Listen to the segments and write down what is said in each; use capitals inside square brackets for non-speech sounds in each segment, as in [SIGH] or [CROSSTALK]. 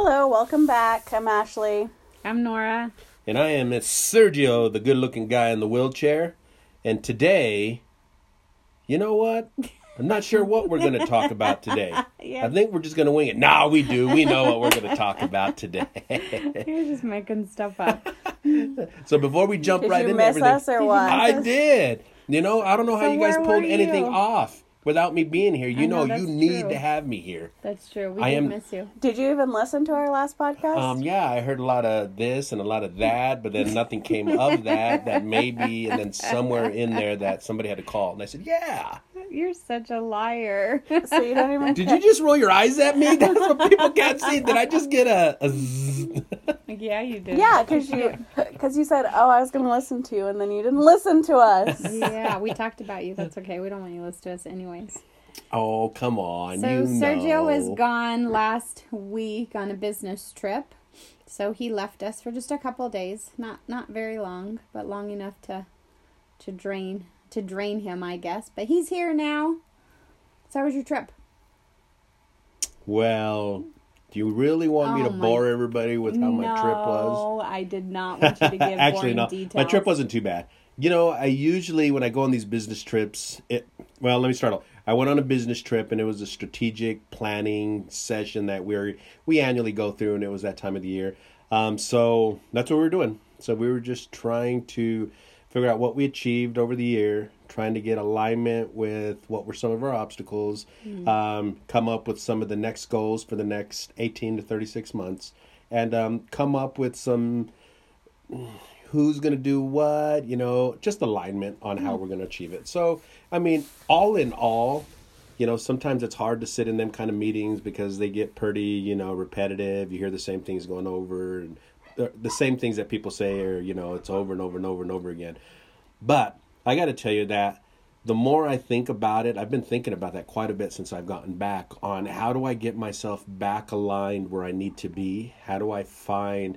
Hello, welcome back. I'm Ashley. I'm Nora. And I am Miss Sergio, the good looking guy in the wheelchair. And today, you know what? I'm not sure what we're going to talk about today. [LAUGHS] Yeah. I think we're just going to wing it. Nah, we do. We know what we're going to talk about today. [LAUGHS] You're just making stuff up. [LAUGHS] so before we jump Did right you into miss everything, us or what? I did. You know, I don't know how So you guys pulled anything you? off without me being here. You I know, know, you need true. to have me here. That's true. We I did am- miss you. Did you even listen to our last podcast? Um, yeah, I heard a lot of this and a lot of that, but then nothing came of that. That maybe, and then somewhere in there that somebody had to call, and I said, "Yeah." You're such a liar. so you don't even. [LAUGHS] Did you just roll your eyes at me? [LAUGHS] That's what people can't see. Did I just get a? a zzz? yeah, you did. Yeah, because you [LAUGHS] because you said, "Oh, I was going to listen to you," and then you didn't listen to us. Yeah, we talked about you. That's okay. We don't want you to listen to us anyways. Oh, come on! So you Sergio was gone last week on a business trip. So he left us for just a couple of days. Not not very long, but long enough to to drain to drain him, I guess. But he's here now. So how was your trip? Well, do you really want me Oh to my- bore everybody with how my trip was? No, I did not want you to [LAUGHS] give Actually, no. details. My trip wasn't too bad. You know, I usually when I go on these business trips, it well, let me start off. I went on a business trip and it was a strategic planning session that we're we annually go through, and it was that time of the year. Um, so that's what we were doing. So we were just trying to figure out what we achieved over the year, trying to get alignment with what were some of our obstacles, um, come up with some of the next goals for the next 18 to 36 months, and um, come up with some who's going to do what, you know, just alignment on how we're going to achieve it. So, I mean, all in all, you know, sometimes it's hard to sit in them kind of meetings because they get pretty, you know, repetitive. You hear the same things going over and the, the same things that people say or you know, it's over and over and over and over again. But I got to tell you that the more I think about it, I've been thinking about that quite a bit since I've gotten back on how do I get myself back aligned where I need to be? How do I find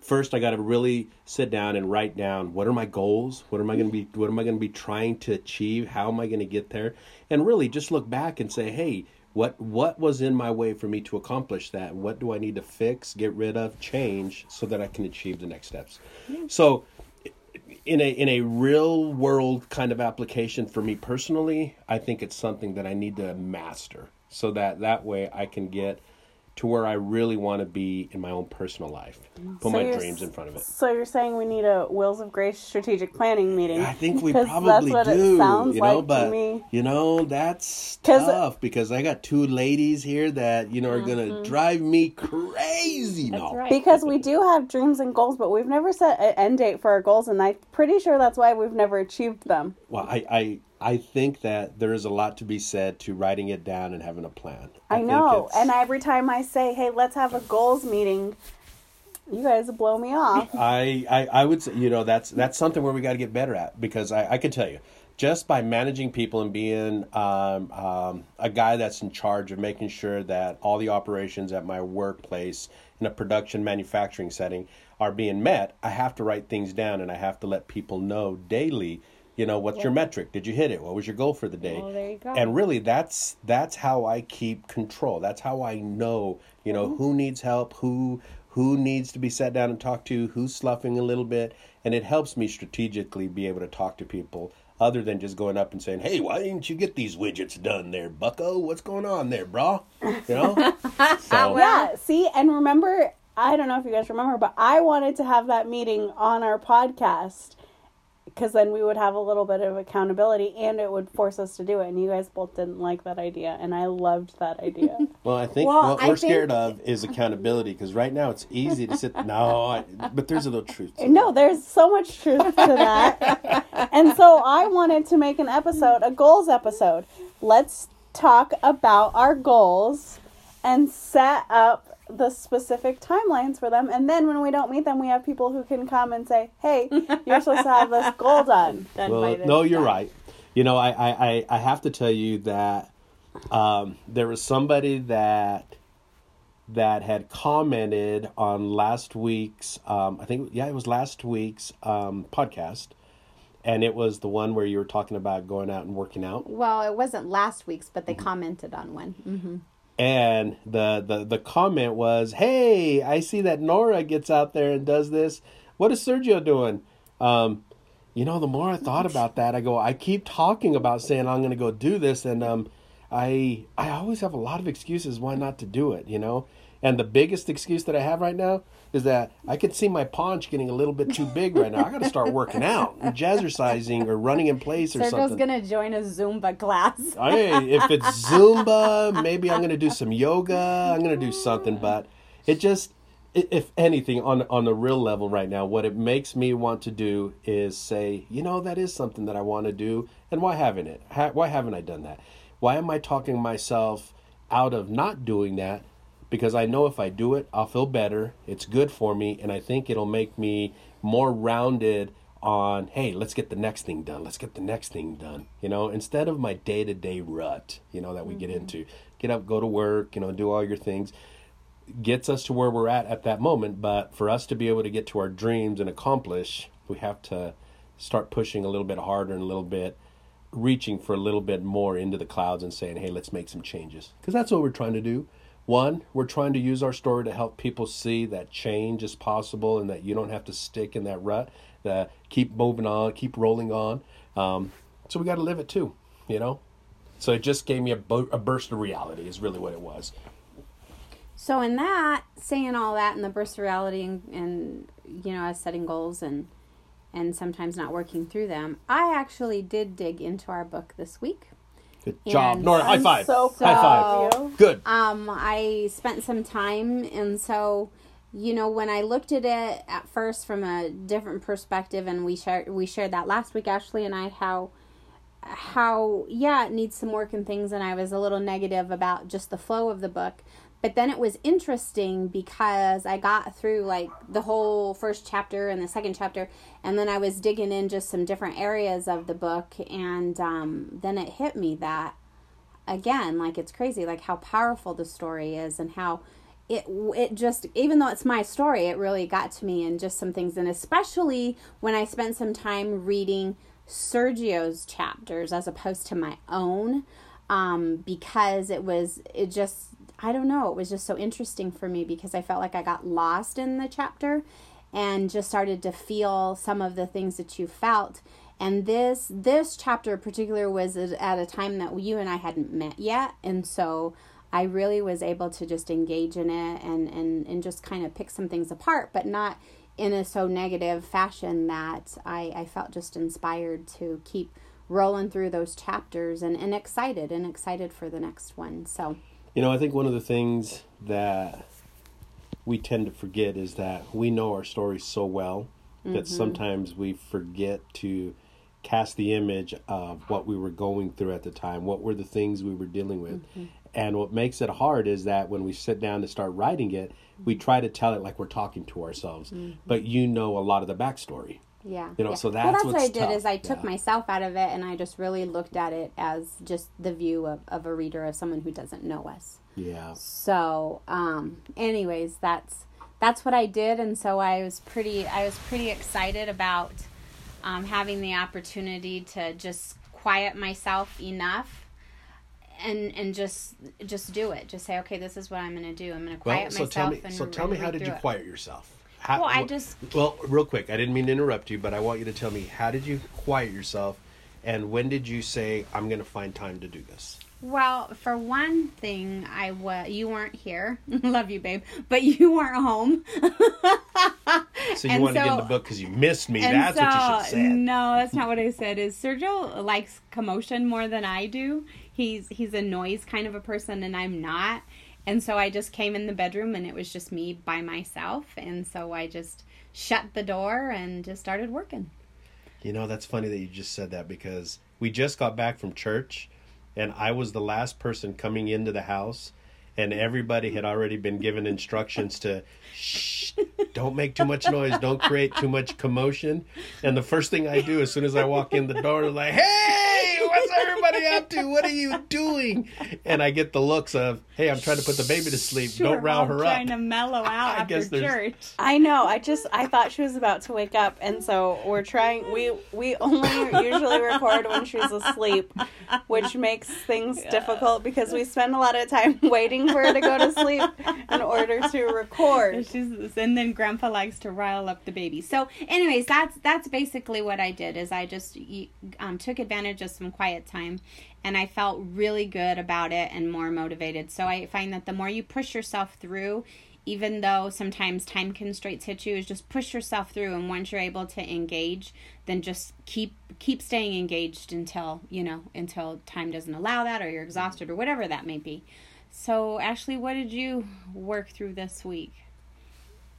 first I got to really sit down and write down what are my goals? What am I going to be what am I going to be trying to achieve? How am I going to get there? And really just look back and say, "Hey, what what was in my way for me to accomplish that? What do I need to fix, get rid of, change so that I can achieve the next steps?" So in a in a real world kind of application for me personally, I think it's something that I need to master so that that way I can get to where I really want to be in my own personal life. Put So my dreams in front of it. So you're saying we need a Wills of Grace strategic planning meeting? I think we [LAUGHS] probably that's what do. it sounds you know, like but to me. you know that's tough because I got two ladies here that you know are gonna mm-hmm. drive me crazy. That's no, right. Because we do have dreams and goals, but we've never set an end date for our goals, and I'm pretty sure that's why we've never achieved them. well, I, I I think that there is a lot to be said to writing it down and having a plan. I, think know. And every time I say, hey, let's have a goals meeting, you guys blow me off. [LAUGHS] I, I, I would say, you know, that's that's something where we got to get better at because I, I can tell you, just by managing people and being um, um, a guy that's in charge of making sure that all the operations at my workplace in a production manufacturing setting are being met, I have to write things down and I have to let people know daily. You know, what's your metric? Did you hit it? What was your goal for the day? Well, there you go. And really, that's that's how I keep control. That's how I know, you know, mm-hmm. who needs help, who who needs to be sat down and talked to, who's sloughing a little bit, and it helps me strategically be able to talk to people other than just going up and saying, "Hey, why didn't you get these widgets done there, Bucko? What's going on there, brah?" You know. [LAUGHS] so, yeah, see, and remember, I don't know if you guys remember, but I wanted to have that meeting on our podcast because then we would have a little bit of accountability and it would force us to do it. And you guys both didn't like that idea, and I loved that idea. [LAUGHS] Well, I think Well, what I we're think- scared of is accountability because right now it's easy to sit. No, I, but there's a little truth. To no, that. there's so much truth to that. [LAUGHS] and so I wanted to make an episode, a goals episode. Let's talk about our goals and set up the specific timelines for them. And then when we don't meet them, we have people who can come and say, hey, you're supposed to have this goal [LAUGHS] done. Done well, no, you're time. right. You know, I, I, I, I have to tell you that um, there was somebody that that had commented on last week's um, I think yeah it was last week's um, podcast, and it was the one where you were talking about going out and working out. Well, it wasn't last week's, but they commented on one. hmm and the, the the comment was, "Hey, I see that Nora gets out there and does this. What is Sergio doing?" Um, you know, the more I thought about that, I go, I keep talking about saying I'm going to go do this, and um, I I always have a lot of excuses why not to do it. You know, and the biggest excuse that I have right now is that I can see my paunch getting a little bit too big right now. I got to start working out, [LAUGHS] jazzercising, or running in place or Sergio's something. gonna join a Zumba class. Hey, if it's [LAUGHS] Zumba, maybe I'm gonna do some yoga. I'm gonna do something, but it just, if anything, on on the real level right now, what it makes me want to do is say, you know, that is something that I want to do, and why haven't it? Why haven't I done that? Why am I talking myself out of not doing that? Because I know if I do it, I'll feel better. It's good for me, and I think it'll make me more rounded on hey let's get the next thing done let's get the next thing done you know instead of my day-to-day rut you know that we get mm-hmm. into get up go to work you know do all your things gets us to where we're at at that moment but for us to be able to get to our dreams and accomplish we have to start pushing a little bit harder and a little bit reaching for a little bit more into the clouds and saying hey let's make some changes. Because that's what we're trying to do. One we're trying to use our story to help people see that change is possible and that you don't have to stick in that rut that keep moving on keep rolling on. Um, so we got to live it too you know? So it just gave me a, bu- a burst of reality is really what it was. So in that, saying all that and the burst of reality and, and you know, as setting goals and and sometimes not working through them, I actually did dig into our book this week. good job. And nora high five. so high five. good. Um, I spent some time, and so you know, when I looked at it at first from a different perspective, and we shared we shared that last week, Ashley and I, how how yeah, it needs some work and things, and I was a little negative about just the flow of the book. But then it was interesting because I got through like the whole first chapter and the second chapter, and then I was digging in just some different areas of the book, and um, then it hit me that again like it's crazy like how powerful the story is and how it it just even though it's my story it really got to me and just some things. And especially when I spent some time reading Sergio's chapters as opposed to my own um because it was it just I don't know. It was just so interesting for me because I felt like I got lost in the chapter and just started to feel some of the things that you felt. And this this chapter in particular was at a time that you and I hadn't met yet. And so I really was able to just engage in it and and and just kind of pick some things apart but not in a so negative fashion that I I felt just inspired to keep rolling through those chapters and, and excited and excited for the next one. So You know, I think one of the things that we tend to forget is that we know our story so well that mm-hmm. sometimes we forget to cast the image of what we were going through at the time, what were the things we were dealing with. Mm-hmm. And what makes it hard is that when we sit down to start writing it, we mm-hmm. try to tell it like we're talking to ourselves. But you know a lot of the backstory. Yeah. You know, yeah. so well, that's that's what I did tough, is I took yeah. myself out of it and I just really looked at it as just the view of, of a reader of someone who doesn't know us. Yeah. So, um, anyways, that's that's what I did, and so I was pretty I was pretty excited about um, having the opportunity to just quiet myself enough. And, and just just do it. Just say, okay, this is what I'm going to do. I'm going to quiet Well, so myself. tell me, so tell me, how did you it. quiet yourself? How, Well, I just- Well, real quick, I didn't mean to interrupt you, but I want you to tell me how did you quiet yourself, and when did you say I'm going to find time to do this? Well, for one thing, I was you weren't here. [LAUGHS] Love you, babe, but you weren't home. [LAUGHS] So you And wanted to get in the book because you missed me. That's so, what you should said. No, that's not what I said. Is Sergio likes commotion more than I do. He's he's a noise kind of a person, and I'm not. And so I just came in the bedroom, and it was just me by myself. And so I just shut the door and just started working. You know, that's funny that you just said that because we just got back from church and I was the last person coming into the house and everybody had already been given instructions to shh, don't make too much noise, don't create too much commotion. And the first thing I do as soon as I walk in the door is like, "Hey, What's everybody up to? What are you doing? And I get the looks of, hey, I'm trying to put the baby to sleep. Sure, Don't rile I'm her trying up. to mellow [LAUGHS] out I after guess there's- church. I know. I just I thought she was about to wake up, and so we're trying. We we only usually record when she's asleep, which makes things difficult because we spend a lot of time [LAUGHS] waiting for her to go to sleep in order to record. She's, and then grandpa likes to rile up the baby. So, anyways, that's that's basically what I did. Is I just um, took advantage of some quiet time, and I felt really good about it and more motivated. So I find that the more you push yourself through, even though sometimes time constraints hit you, is just push yourself through. And once you're able to engage, then just keep keep staying engaged until you know until time doesn't allow that, or you're exhausted, or whatever that may be. So, Ashley, what did you work through this week?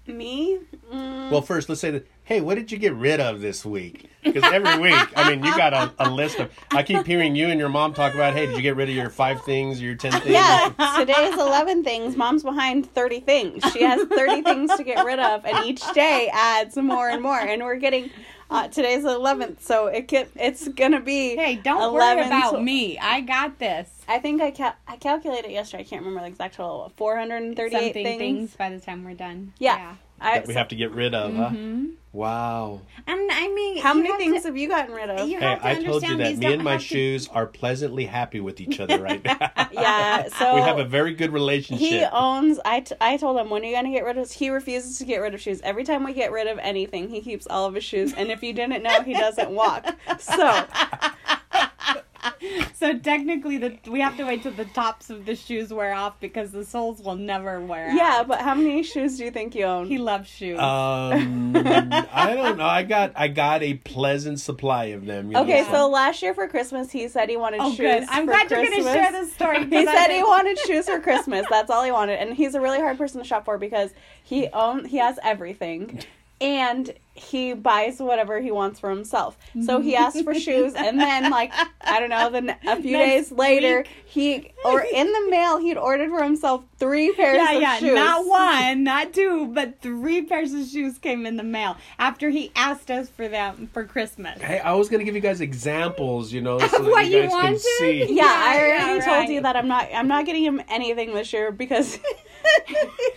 Me? Mm, Well, first, let's say that. Hey, what did you get rid of this week? Because every [LAUGHS] week, I mean, you got a, a list of. I keep hearing you and your mom talk about. Hey, did you get rid of your five things, your ten things? yeah, today is 11 things. Mom's behind 30 things. She has 30 things to get rid of, and each day adds more and more. And we're getting. Uh, today's the 11th, so it can, it's gonna be. Hey, don't 11 worry about to- me. I got this. I think I cal- I calculated yesterday. I can't remember the exact total. 438 Something things. things. by the time we're done. Yeah. I, That we have to get rid of, huh? hmm Wow. And I mean, how many have things To, have you gotten rid of? you Hey, have to I told you that me and my have to- shoes are pleasantly happy with each other right now. [LAUGHS] Yeah, so [LAUGHS] we have a very good relationship. he owns. I, t- I told him when are you gonna get rid of. He refuses to get rid of shoes. Every time we get rid of anything, he keeps all of his shoes. And if you didn't know, he doesn't walk. [LAUGHS] So [LAUGHS] So technically, the we have to wait till the tops of the shoes wear off because the soles will never wear yeah, out. but how many shoes do you think you own? he loves shoes. um, I don't know. I got I got a pleasant supply of them. You okay, know, so last year for Christmas, he said he wanted oh, shoes. good. I'm for glad you're going to share this story. he I said he wanted shoes for [LAUGHS] Christmas. That's all he wanted, and he's a really hard person to shop for because he own he has everything, and he buys whatever he wants for himself. So he [LAUGHS] asked for shoes, and then like I don't know, then a few Next days later, week. he or in the mail he'd ordered for himself three pairs Yeah, of yeah, shoes. not one, not two, but three pairs of shoes came in the mail after he asked us for them for Christmas. Hey, I was gonna give you guys examples, you know, so that What you you guys can wanted? see. Yeah, I already yeah, told you that I'm not I'm not getting him anything this year because [LAUGHS]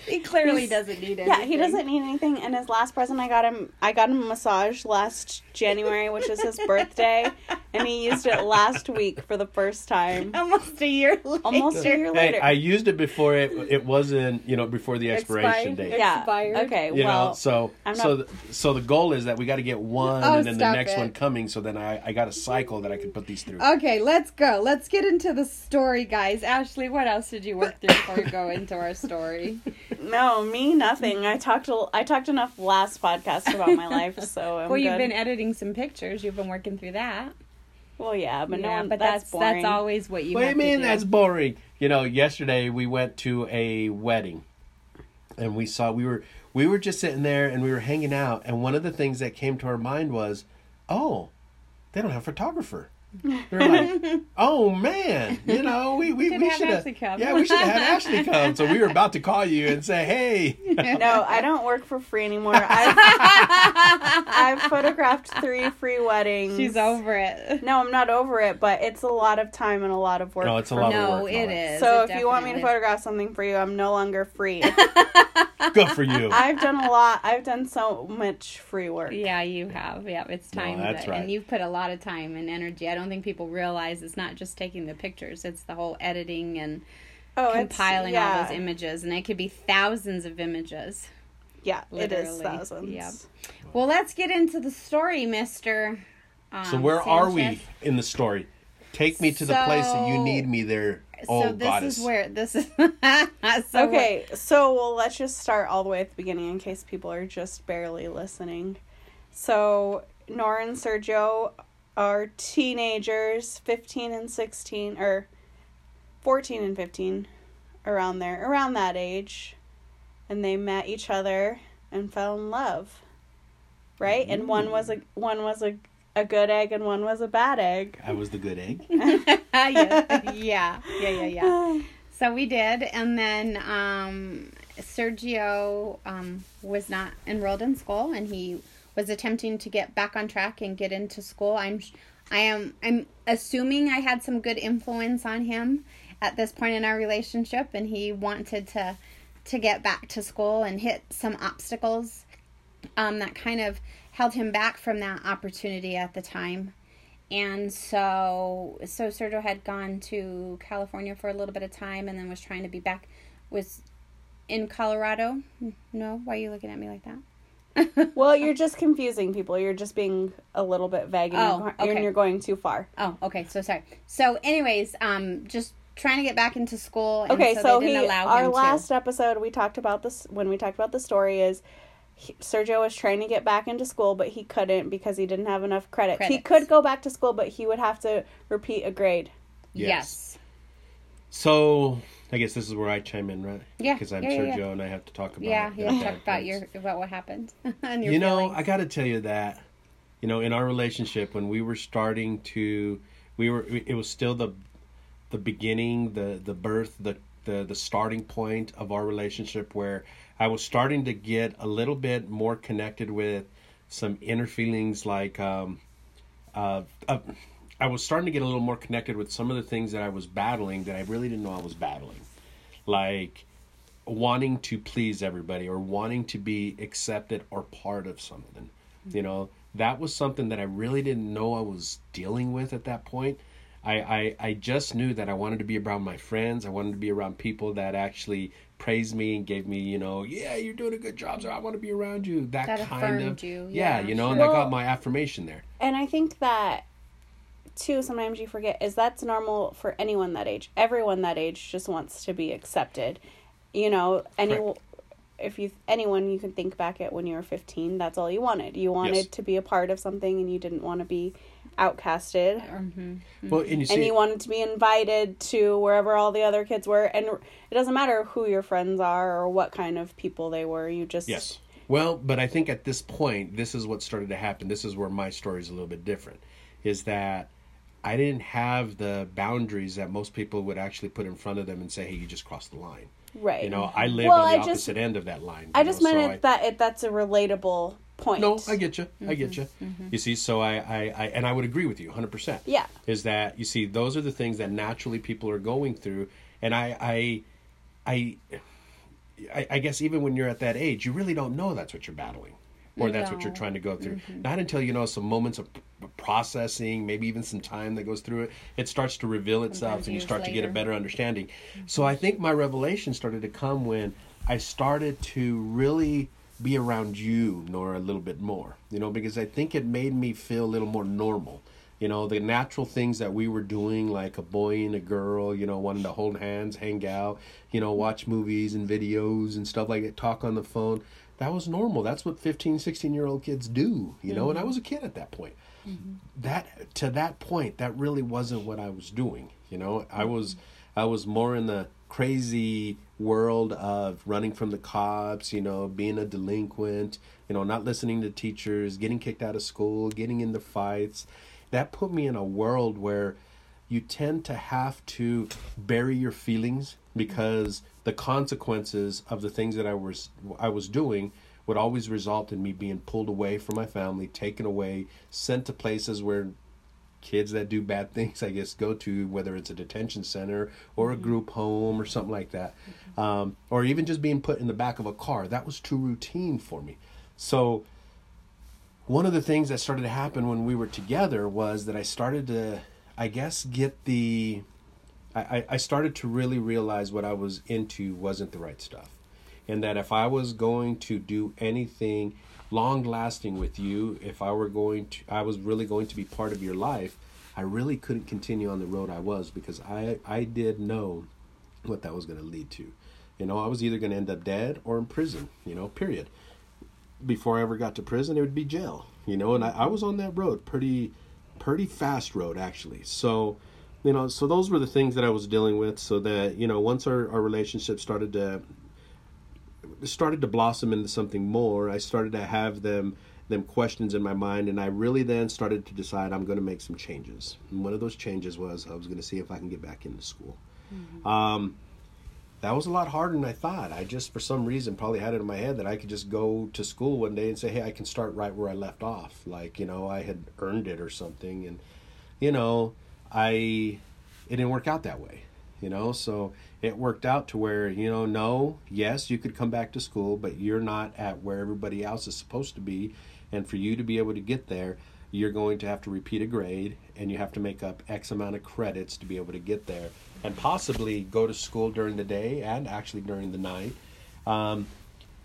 He clearly doesn't need it. Yeah, he doesn't need anything. And his last present, I got him. I got him a massage last January, which is his birthday, and he used it last week for the first time. [LAUGHS] Almost a year later. Almost a year later. Hey. I used it before it it wasn't, you know, before the expiration Expired. date. yeah. expired. Okay. You well, know, so I'm so not- the, so the goal is that we got to get one, Oh, and then the next it. one coming. So then I I got a cycle that I could put these through. Okay, let's go. Let's get into the story, guys. Ashley, what else did you work through before we go into our story? [LAUGHS] no, me nothing. I talked. I talked enough last podcast about my life, so [LAUGHS] I'm well, you've good. been editing some pictures. You've been working through that. Well, yeah, but no, one, but that's, that's boring. that's always what you. what do you have to mean do. that's boring? You know, yesterday we went to a wedding, and we saw we were we were just sitting there and we were hanging out, and one of the things that came to our mind was, oh, they don't have a photographer. They're like, [LAUGHS] oh man, you know, we we, Should we have should have come. yeah, we should have had [LAUGHS] Ashley come. So we were about to call you and say, hey, No, I don't work for free anymore. [LAUGHS] I've, I've photographed three free weddings. She's over it. No, I'm not over it, but it's a lot of time and a lot of work. No, it's a lot me. of No, work, it Mama. is. So It if you want me to is. photograph something for you, I'm no longer free. good for you. I've done a lot. I've done so much free work. Yeah, you have. Yeah, it's No, time. that's that- right. And you've put a lot of time and energy. I don't think people realize it's not just taking the pictures; it's the whole editing and Oh, compiling yeah. all those images, and it could be thousands of images. Yeah, it is thousands. yep. Well, let's get into the story, Mister. Um, So where are we in the story? Take me to the place that you need me there. Oh, so this goddess. is where this is. [LAUGHS] so okay, so well, let's just start all the way at the beginning in case people are just barely listening. So Nora and Sergio are teenagers, fifteen and sixteen, or fourteen and fifteen, around there, around that age, and they met each other and fell in love. Right, and one was a one was a a good egg and one was a bad egg. I was the good egg. [LAUGHS] yeah, yeah, yeah, yeah, yeah. So we did, and then um, Sergio um, was not enrolled in school, and he was attempting to get back on track and get into school. I'm, I am I'm assuming I had some good influence on him at this point in our relationship and he wanted to to get back to school and hit some obstacles um, that kind of held him back from that opportunity at the time. And so so Sergio had gone to California for a little bit of time and then was trying to be back was in Colorado. No, why are you looking at me like that? [LAUGHS] Well, you're just confusing people. You're just being a little bit vague and, Oh, you're, okay. and you're going too far. Oh, okay. So sorry. So, anyways, um, just trying to get back into school. And Okay, so, so, they didn't he allow our him last to. episode we talked about this when we talked about the story is he, Sergio was trying to get back into school, but he couldn't because he didn't have enough credits. He could go back to school, but he would have to repeat a grade. Yes. Yes. So I guess this is where I chime in, right? Yeah, Because I'm yeah, Sergio yeah. and I have to talk about. Yeah. You talk about your about what happened [LAUGHS] and your you know, feelings. I got to tell you that, you know, in our relationship when we were starting to, we were it was still the, the beginning, the the birth, the the the starting point of our relationship where I was starting to get a little bit more connected with some inner feelings like um, uh, uh, I was starting to get a little more connected with some of the things that I was battling that I really didn't know I was battling, like wanting to please everybody or wanting to be accepted or part of something. You know, that was something that I really didn't know I was dealing with at that point. I, I, I just knew that I wanted to be around my friends. I wanted to be around people that actually praised me and gave me, you know, yeah, you're doing a good job, so I want to be around you. That, That kind affirmed of, you. yeah, Yeah, you know, sure. and I got my affirmation there. And I think that too sometimes you forget is that's normal for anyone that age. Everyone that age just wants to be accepted. You know, any Correct. if you anyone you can think back at when you were 15, that's all you wanted. You wanted Yes. to be a part of something and you didn't want to be outcasted. hmm Well, and you see, and you wanted to be invited to wherever all the other kids were and it doesn't matter who your friends are or what kind of people they were you just Yes. Well, but I think at this point, this is what started to happen. This is where my story is a little bit different. Is that I didn't have the boundaries that most people would actually put in front of them and say, "Hey, you just crossed the line." right You know, I live Well, on the I just- opposite end of that line. i just know, meant so it that it that's a relatable point no, I get you. I get you. Mm-hmm. You see, so I, I, I, and I would agree with you 100. percent yeah Is that you see, those are the things that naturally people are going through, and I, I, I, I, I guess even when you're at that age, you really don't know that's what you're battling, or that's what you're trying to go through. Not until you know some moments of processing, maybe even some time that goes through it, it starts to reveal itself, Sometimes and you start to get a better understanding. So I think my revelation started to come when I started to really be around you, Nora, a little bit more. You know, because I think it made me feel a little more normal. You know, the natural things that we were doing, like a boy and a girl, you know, wanting to hold hands, hang out, you know, watch movies and videos and stuff like that, talk on the phone. That was normal. That's what 15, 16 year old kids do, you know, and I mm-hmm. was a kid at that point. Mm-hmm. That to that point, that really wasn't what I was doing. You know, I was I was more in the crazy world of running from the cops, you know, being a delinquent, you know, not listening to teachers, getting kicked out of school, getting into fights. That put me in a world where you tend to have to bury your feelings because the consequences of the things that I was I was doing would always result in me being pulled away from my family, taken away, sent to places where kids that do bad [LAUGHS] things, I guess, go to, whether it's a detention center or a group home or something like that, um, or even just being put in the back of a car. That was too routine for me. So, one of the things that started to happen when we were together was that I started to, I guess, get the. I, I- started to really realize what I was into wasn't the right stuff. And that if I was going to do anything long lasting with you, if I were going to, I was really going to be part of your life, I really couldn't continue on the road I was because I, I did know what that was going to lead to. You know, I was either going to end up dead or in prison, you know, period. Before I ever got to prison, it would be jail, you know, and I, I was on that road, pretty, pretty fast road actually. So, you know, so those were the things that I was dealing with. So that, you know, once our, our relationship started to, started to blossom into something more, I started to have them them questions in my mind and I really then started to decide I'm going to make some changes. And one of those changes was I was going to see if I can get back into school. Um, that was a lot harder than I thought. I just, for some reason, probably had it in my head that I could just go to school one day and say, "Hey, I can start right where I left off." Like you know, I had earned it or something. And you know, I it didn't work out that way, you know. So it worked out to where you know, no, yes, you could come back to school, but you're not at where everybody else is supposed to be, and for you to be able to get there, you're going to have to repeat a grade, and you have to make up X amount of credits to be able to get there, and possibly go to school during the day and actually during the night. Um,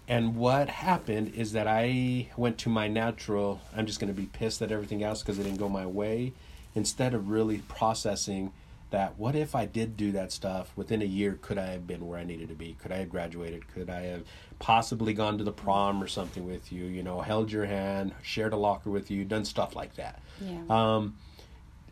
and what happened is that I went to my natural, I'm just going to be pissed at everything else because it didn't go my way, instead of really processing that what if I did do that stuff within a year, could I have been where I needed to be? Could I have graduated? Could I have possibly gone to the prom or something with you, you know, held your hand, shared a locker with you, done stuff like that. Yeah. Um,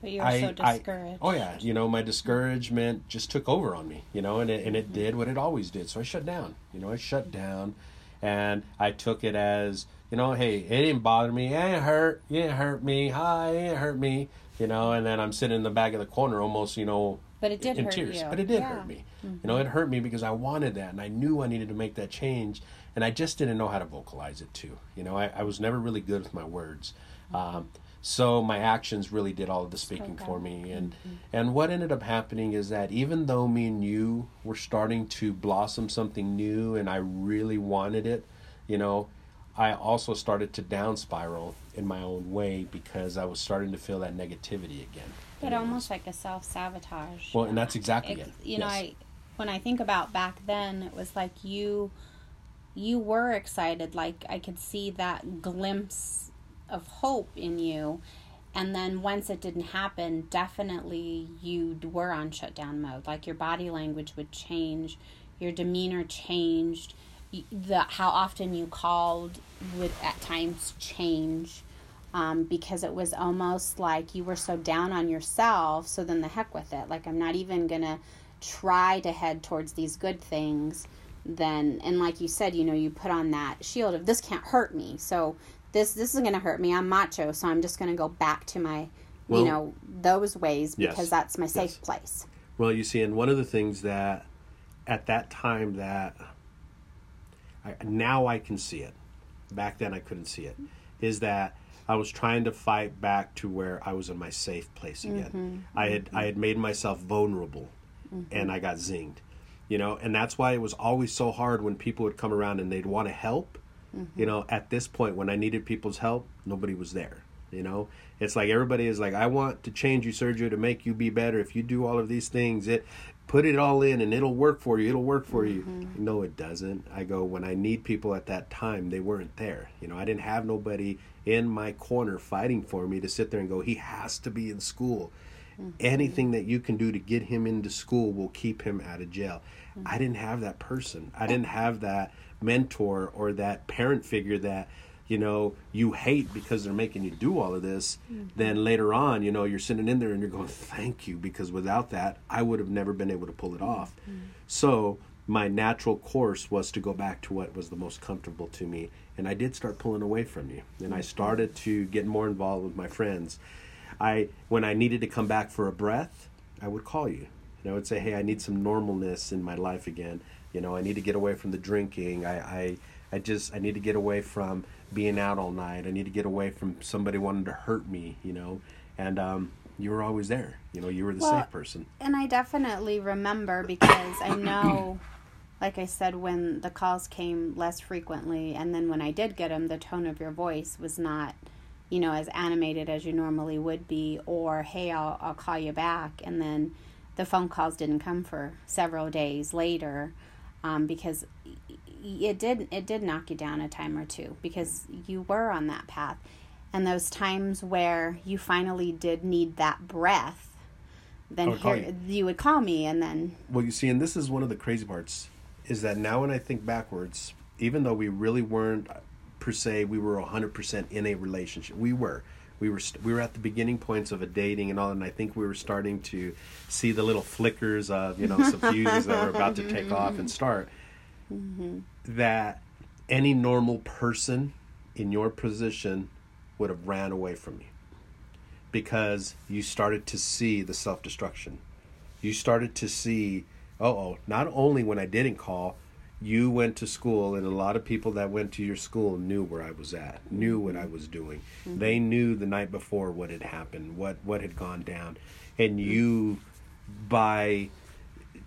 but you were I, so I- discouraged. oh yeah, you know, my discouragement just took over on me, you know, and it, and it did what it always did. So I shut down, you know, I shut down, and I took it as, you know, hey, it didn't bother me, it hurt, it didn't hurt me, hi, it didn't hurt me, you know, and then I'm sitting in the back of the corner, almost, you know, But it did in hurt tears, you. but it did Yeah. hurt me. Mm-hmm. You know, it hurt me because I wanted that, and I knew I needed to make that change, and I just didn't know how to vocalize it too. You know, I, I was never really good with my words. Mm-hmm. Um, so my actions really did all of the speaking for me and mm-hmm. and what ended up happening is that even though me and you were starting to blossom something new and I really wanted it you know I also started to down spiral in my own way because I was starting to feel that negativity again But almost like a self sabotage. well and that's exactly it, You know, I when I think about back then, it was like you you were excited. Like I could see that glimpse of hope in you. And then once it didn't happen, definitely you were on shutdown mode. Like your body language would change, your demeanor changed, the how often you called would at times change um, because it was almost like you were so down on yourself. So then the heck with it. Like I'm not even gonna try to head towards these good things. Then and like you said, you know, you put on that shield of this can't hurt me. So this this isn't gonna hurt me. I'm macho, so I'm just gonna go back to my, Well- you know, those ways Yes. because that's my safe Yes. place. Well, you see, and one of the things that at that time that I, now I can see it, back then I couldn't see it, is that I was trying to fight back to where I was in my safe place again. Mm-hmm. I had I had made myself vulnerable, mm-hmm. and I got zinged, you know, and that's why it was always so hard when people would come around and they'd want to help. Mm-hmm. You know, at this point when I needed people's help, nobody was there. You know, it's like everybody is like, I want to change you, Sergio, to make you be better. If you do all of these things, it put it all in and it'll work for you. It'll work for you. Mm-hmm. No, it doesn't. I go when I need people at that time, they weren't there. You know, I didn't have nobody in my corner fighting for me to sit there and go, he has to be in school. Mm-hmm. Anything that you can do to get him into school will keep him out of jail. Mm-hmm. I didn't have that person. I didn't have that mentor or that parent figure that you know you hate because they're making you do all of this mm-hmm. then later on you know you're sitting in there and you're going thank you because without that i would have never been able to pull it mm-hmm. off. So my natural course was to go back to what was the most comfortable to me and i did start pulling away from you. And i mm-hmm. started to get more involved with my friends. I when i needed to come back for a breath i would call you. And i would say hey i need some normalness in my life again. You know i need to get away from the drinking. I i, I just i need to get away from being out all night. I need to get away from somebody wanting to hurt me you know? And um you were always there. You know you were the Well, safe person. And I definitely remember because I know, [CLEARS THROAT] like I said, when the calls came less frequently, and then when I did get them, the tone of your voice was not, you know, as animated as you normally would be, or hey, I'll, I'll call you back. And then the phone calls didn't come for several days later um, because it did it did knock you down a time or two because you were on that path and those times where you finally did need that breath then here, you. would call me and then Well, you see, and this is one of the crazy parts, is that now when I think backwards, even though we really weren't per se, we were hundred percent in a relationship. We were, we were, st- we were at the beginning points of a dating and all, and I think we were starting to see the little flickers of you know some fuses that were about to take off and start. That any normal person in your position would have ran away from you because you started to see the self destruction. You started to see, uh oh, not only when I didn't call, you went to school and a lot of people that went to your school knew where I was at, knew what I was doing. They knew the night before what had happened, what what had gone down. And you by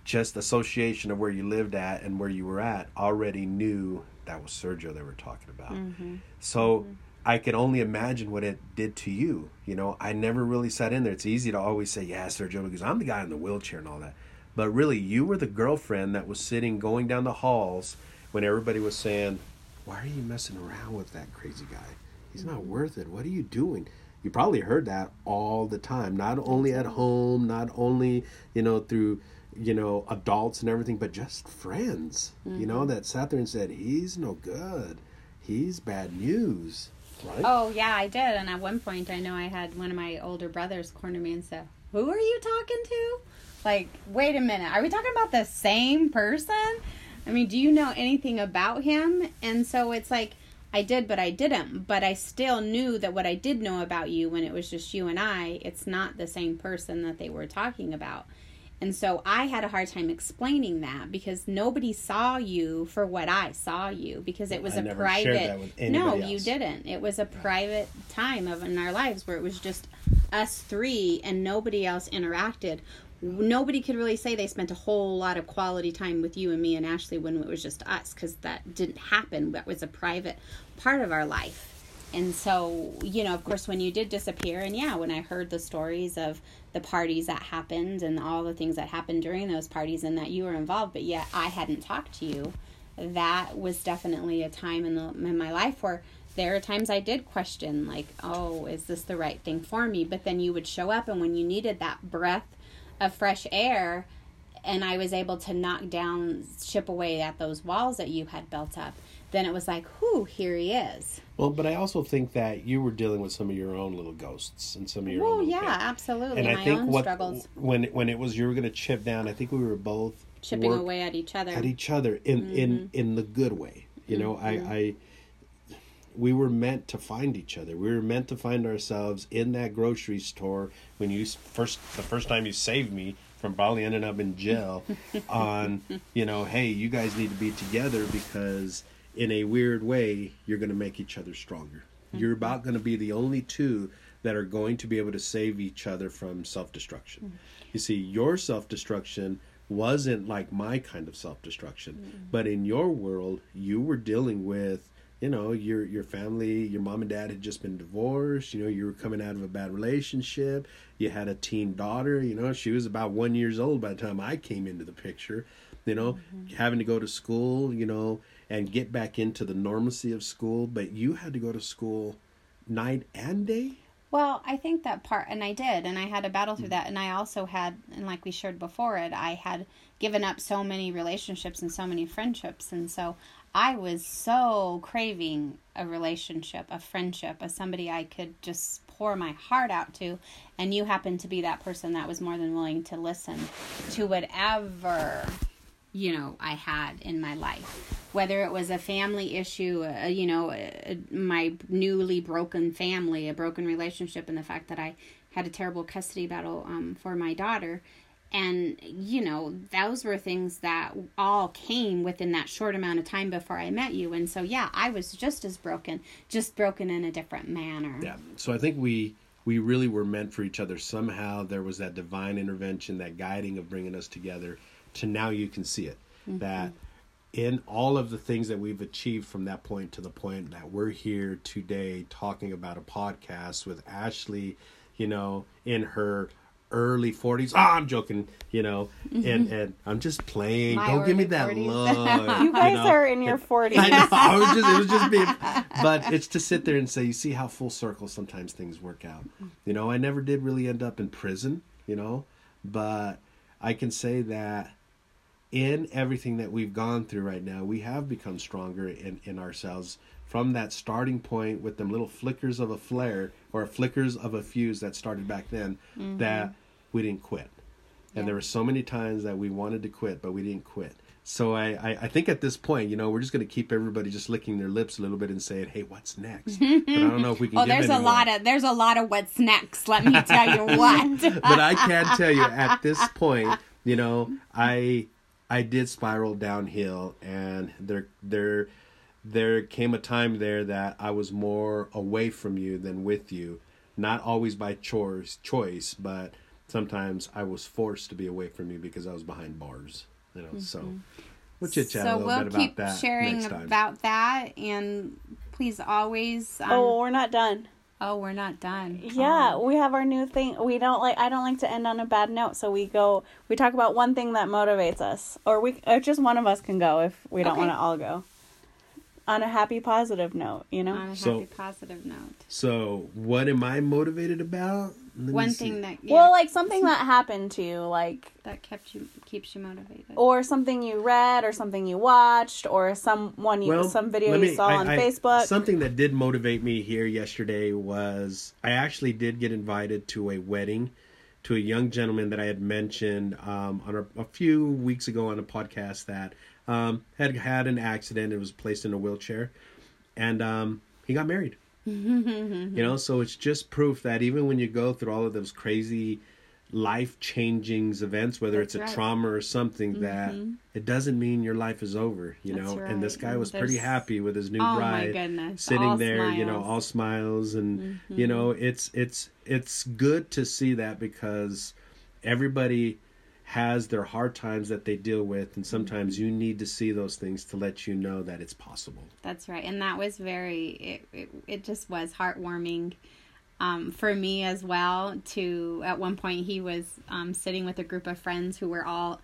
just association of where you lived at and where you were at already knew that was Sergio they were talking about. Mm-hmm. So mm-hmm. I could only imagine what it did to you. You know, I never really sat in there. It's easy to always say, yeah, Sergio, because I'm the guy in the wheelchair and all that. But really, you were the girlfriend that was sitting going down the halls when everybody was saying, why are you messing around with that crazy guy? He's not mm-hmm. worth it. What are you doing? You probably heard that all the time, not only at home, not only, you know, through, you know, adults and everything, but just friends, you know, mm-hmm. that sat there and said, he's no good. He's bad news, right? Oh yeah, I did. And at one point, I know I had one of my older brothers corner me and said, "Who are you talking to?" Like, wait a minute, are we talking about the same person? I mean, do you know anything about him? And so it's like, I did, but I didn't. But I still knew that what I did know about you when it was just you and I, it's not the same person that they were talking about. And so I had a hard time explaining that because nobody saw you for what I saw you because it was I a private. no, anybody you didn't. It was a private time of in our lives where it was just us three and nobody else interacted. Nobody could really say they spent a whole lot of quality time with you and me and Ashley when it was just us because that didn't happen. That was a private part of our life. And so, you know, of course, when you did disappear, and yeah, when I heard the stories of the parties that happened and all the things that happened during those parties and that you were involved, but yet I hadn't talked to you, that was definitely a time in, the, in my life where there are times I did question, like, oh, is this the right thing for me? But then you would show up, and when you needed that breath of fresh air, and I was able to knock down, chip away at those walls that you had built up, then it was like, whew, here he is. Well, but I also think that you were dealing with some of your own little ghosts and some of your Well, own. yeah, absolutely. And My I think own what struggles when when it was you were going to chip down, I think we were both chipping away at each other. at each other in Mm-hmm. in in the good way. You know, I I we were meant to find each other. We were meant to find ourselves in that grocery store when you first the first time you saved me from probably ending up in jail [LAUGHS] on, you know, hey, you guys need to be together because in a weird way you're going to make each other stronger. Mm-hmm. You're about going to be the only two that are going to be able to save each other from self-destruction. Mm-hmm. You see, your self-destruction wasn't like my kind of self-destruction, mm-hmm. but in your world, you were dealing with you know your your family your mom and dad had just been divorced you know you were coming out of a bad relationship you had a teen daughter you know she was about one years old by the time i came into the picture you know mm-hmm. having to go to school you know and get back into the normalcy of school but you had to go to school night and day Well, I think that part, and I did, and I had to battle through mm. that. And I also had, and like we shared before it, I had given up so many relationships and so many friendships. And so I was so craving a relationship, a friendship, a somebody I could just pour my heart out to. And you happened to be that person that was more than willing to listen to whatever you know I had in my life, whether it was a family issue, uh, you know, uh, my newly broken family, a broken relationship, and the fact that I had a terrible custody battle um, for my daughter. And, you know, those were things that all came within that short amount of time before I met you. And so, yeah, I was just as broken, just broken in a different manner. Yeah. So I think we we really were meant for each other. Somehow there was that divine intervention, that guiding of bringing us together. To now you can see it that in all of the things that we've achieved from that point to the point that we're here today talking about a podcast with Ashley, you know, in her early 40s. Ah, I'm joking, you know, and and I'm just playing. My Don't give me that 40s. look. [LAUGHS] You guys know? are in your 40s. [LAUGHS] I know. I was just, it was just being, [LAUGHS] but it's to sit there and say, you see how full circle sometimes things work out. You know, I never did really end up in prison, you know, but I can say that in everything that we've gone through right now, we have become stronger in, in ourselves from that starting point with them little flickers of a flare or flickers of a fuse that started back then mm-hmm. that we didn't quit. And Yeah. there were so many times that we wanted to quit, but we didn't quit. So I, I, I think at this point, you know, we're just going to keep everybody just licking their lips a little bit and saying, "Hey, what's next?" but I don't know if we can. [LAUGHS] Oh, there's a lot of there's a lot of what's next. Let me tell you [LAUGHS] what. but I can tell you at this point, you know, I I did spiral downhill, and there there there came a time there that I was more away from you than with you. Not always by choice, choice, but sometimes I was forced to be away from you because I was behind bars. You know, so we'll chit chat a little we'll bit about keep that sharing next time. about that, and please always. Um, Oh, we're not done. Oh, we're not done. Yeah, Oh. we have our new thing. We don't like. I don't like to end on a bad note, so we go. We talk about one thing that motivates us, or we, or just one of us can go if we don't Okay. want to all go. On a happy, positive note, you know. on a So- happy, positive note. So, what am I motivated about? Let me One see. thing that yeah, Well, like something that happened to you, like that kept you keeps you motivated. or something you read, or something you watched, or someone you some video let you saw I- on I- Facebook. Something that did motivate me here yesterday was I actually did get invited to a wedding to a young gentleman that I had mentioned um, on a, a few weeks ago on a podcast that um, had had an accident and was placed in a wheelchair, and um, he got married. [LAUGHS] you know, so it's just proof that even when you go through all of those crazy life changing events, whether That's it's a right. trauma or something, that it doesn't mean your life is over. You know, and this guy was pretty happy with his new oh bride my goodness! sitting all there you know all smiles and you know it's it's it's good to see that because everybody has their hard times that they deal with and sometimes you need to see those things to let you know that it's possible That's right, and that was very. It it, it just was heartwarming. Um, for me as well. To at one point he was um, sitting with a group of friends who were all,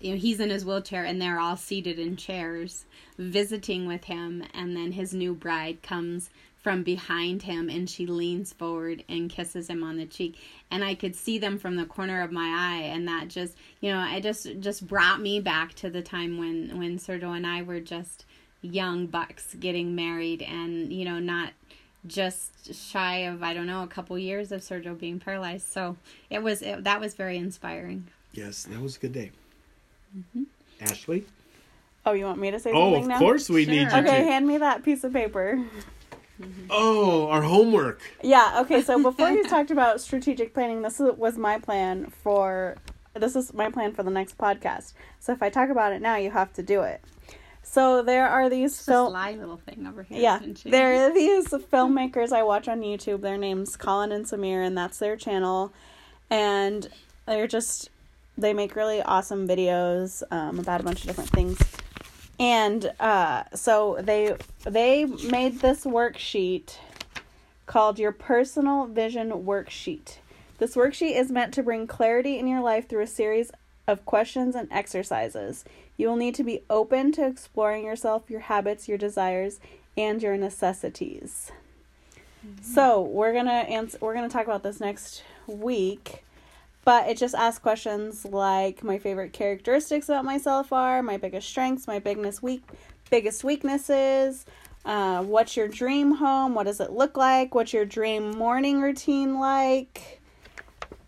you know, he's in his wheelchair and they're all seated in chairs, visiting with him, and then his new bride comes from behind him and she leans forward and kisses him on the cheek. And i could see them from the corner of my eye and that just you know it just just brought me back to the time when when sergio and i were just young bucks getting married and you know not just shy of i don't know a couple years of sergio being paralyzed. So it was it, that was very inspiring. Yes that was a good day. Mm-hmm. Ashley? Oh, you want me to say oh something of course we Sure. need you Okay, to hand me that piece of paper. Oh our homework Yeah, okay, so before you [LAUGHS] talked about strategic planning, this was my plan for this is my plan for the next podcast. So if I talk about it now, you have to do it. So there are these This film little thing over here Yeah, there are [LAUGHS] these filmmakers I watch on YouTube. Their name's Colin and Samir, and that's their channel. And they're just they make really awesome videos um, about a bunch of different things. And uh, so they they made this worksheet called your personal vision worksheet. This worksheet is meant to bring clarity in your life through a series of questions and exercises. You will need to be open to exploring yourself, your habits, your desires, and your necessities. So we're gonna answer. We're gonna talk about this next week, but it just asks questions like my favorite characteristics about myself are, my biggest strengths, my biggest weak, biggest weaknesses. Uh, what's your dream home? What does it look like? What's your dream morning routine like?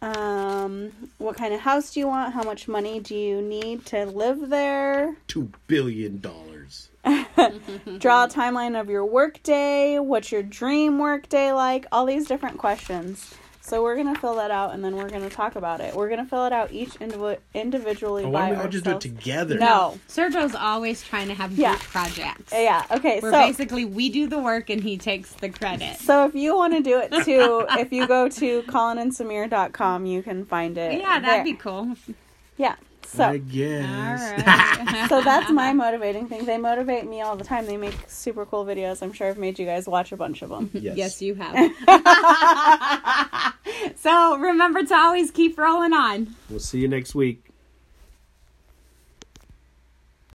Um, what kind of house do you want? How much money do you need to live there? two billion dollars [LAUGHS] Draw a timeline of your workday. What's your dream workday like? All these different questions. So we're gonna fill that out, and then we're gonna talk about it. We're gonna fill it out each indiv- individually oh, why don't we all just do it together No. sergio's always trying to have Yeah. group projects Yeah. Okay. where so basically we do the work and he takes the credit so if you want to do it too, [LAUGHS] if you go to colinandsamir.com, you can find it. yeah that'd there. be cool Yeah. I So guess all right [LAUGHS] so that's my motivating thing. They motivate me all the time. They make super cool videos. I'm sure I've made you guys watch a bunch of them. yes. Yes, you have. [LAUGHS] [LAUGHS] so remember to always keep rolling on. we'll see you next week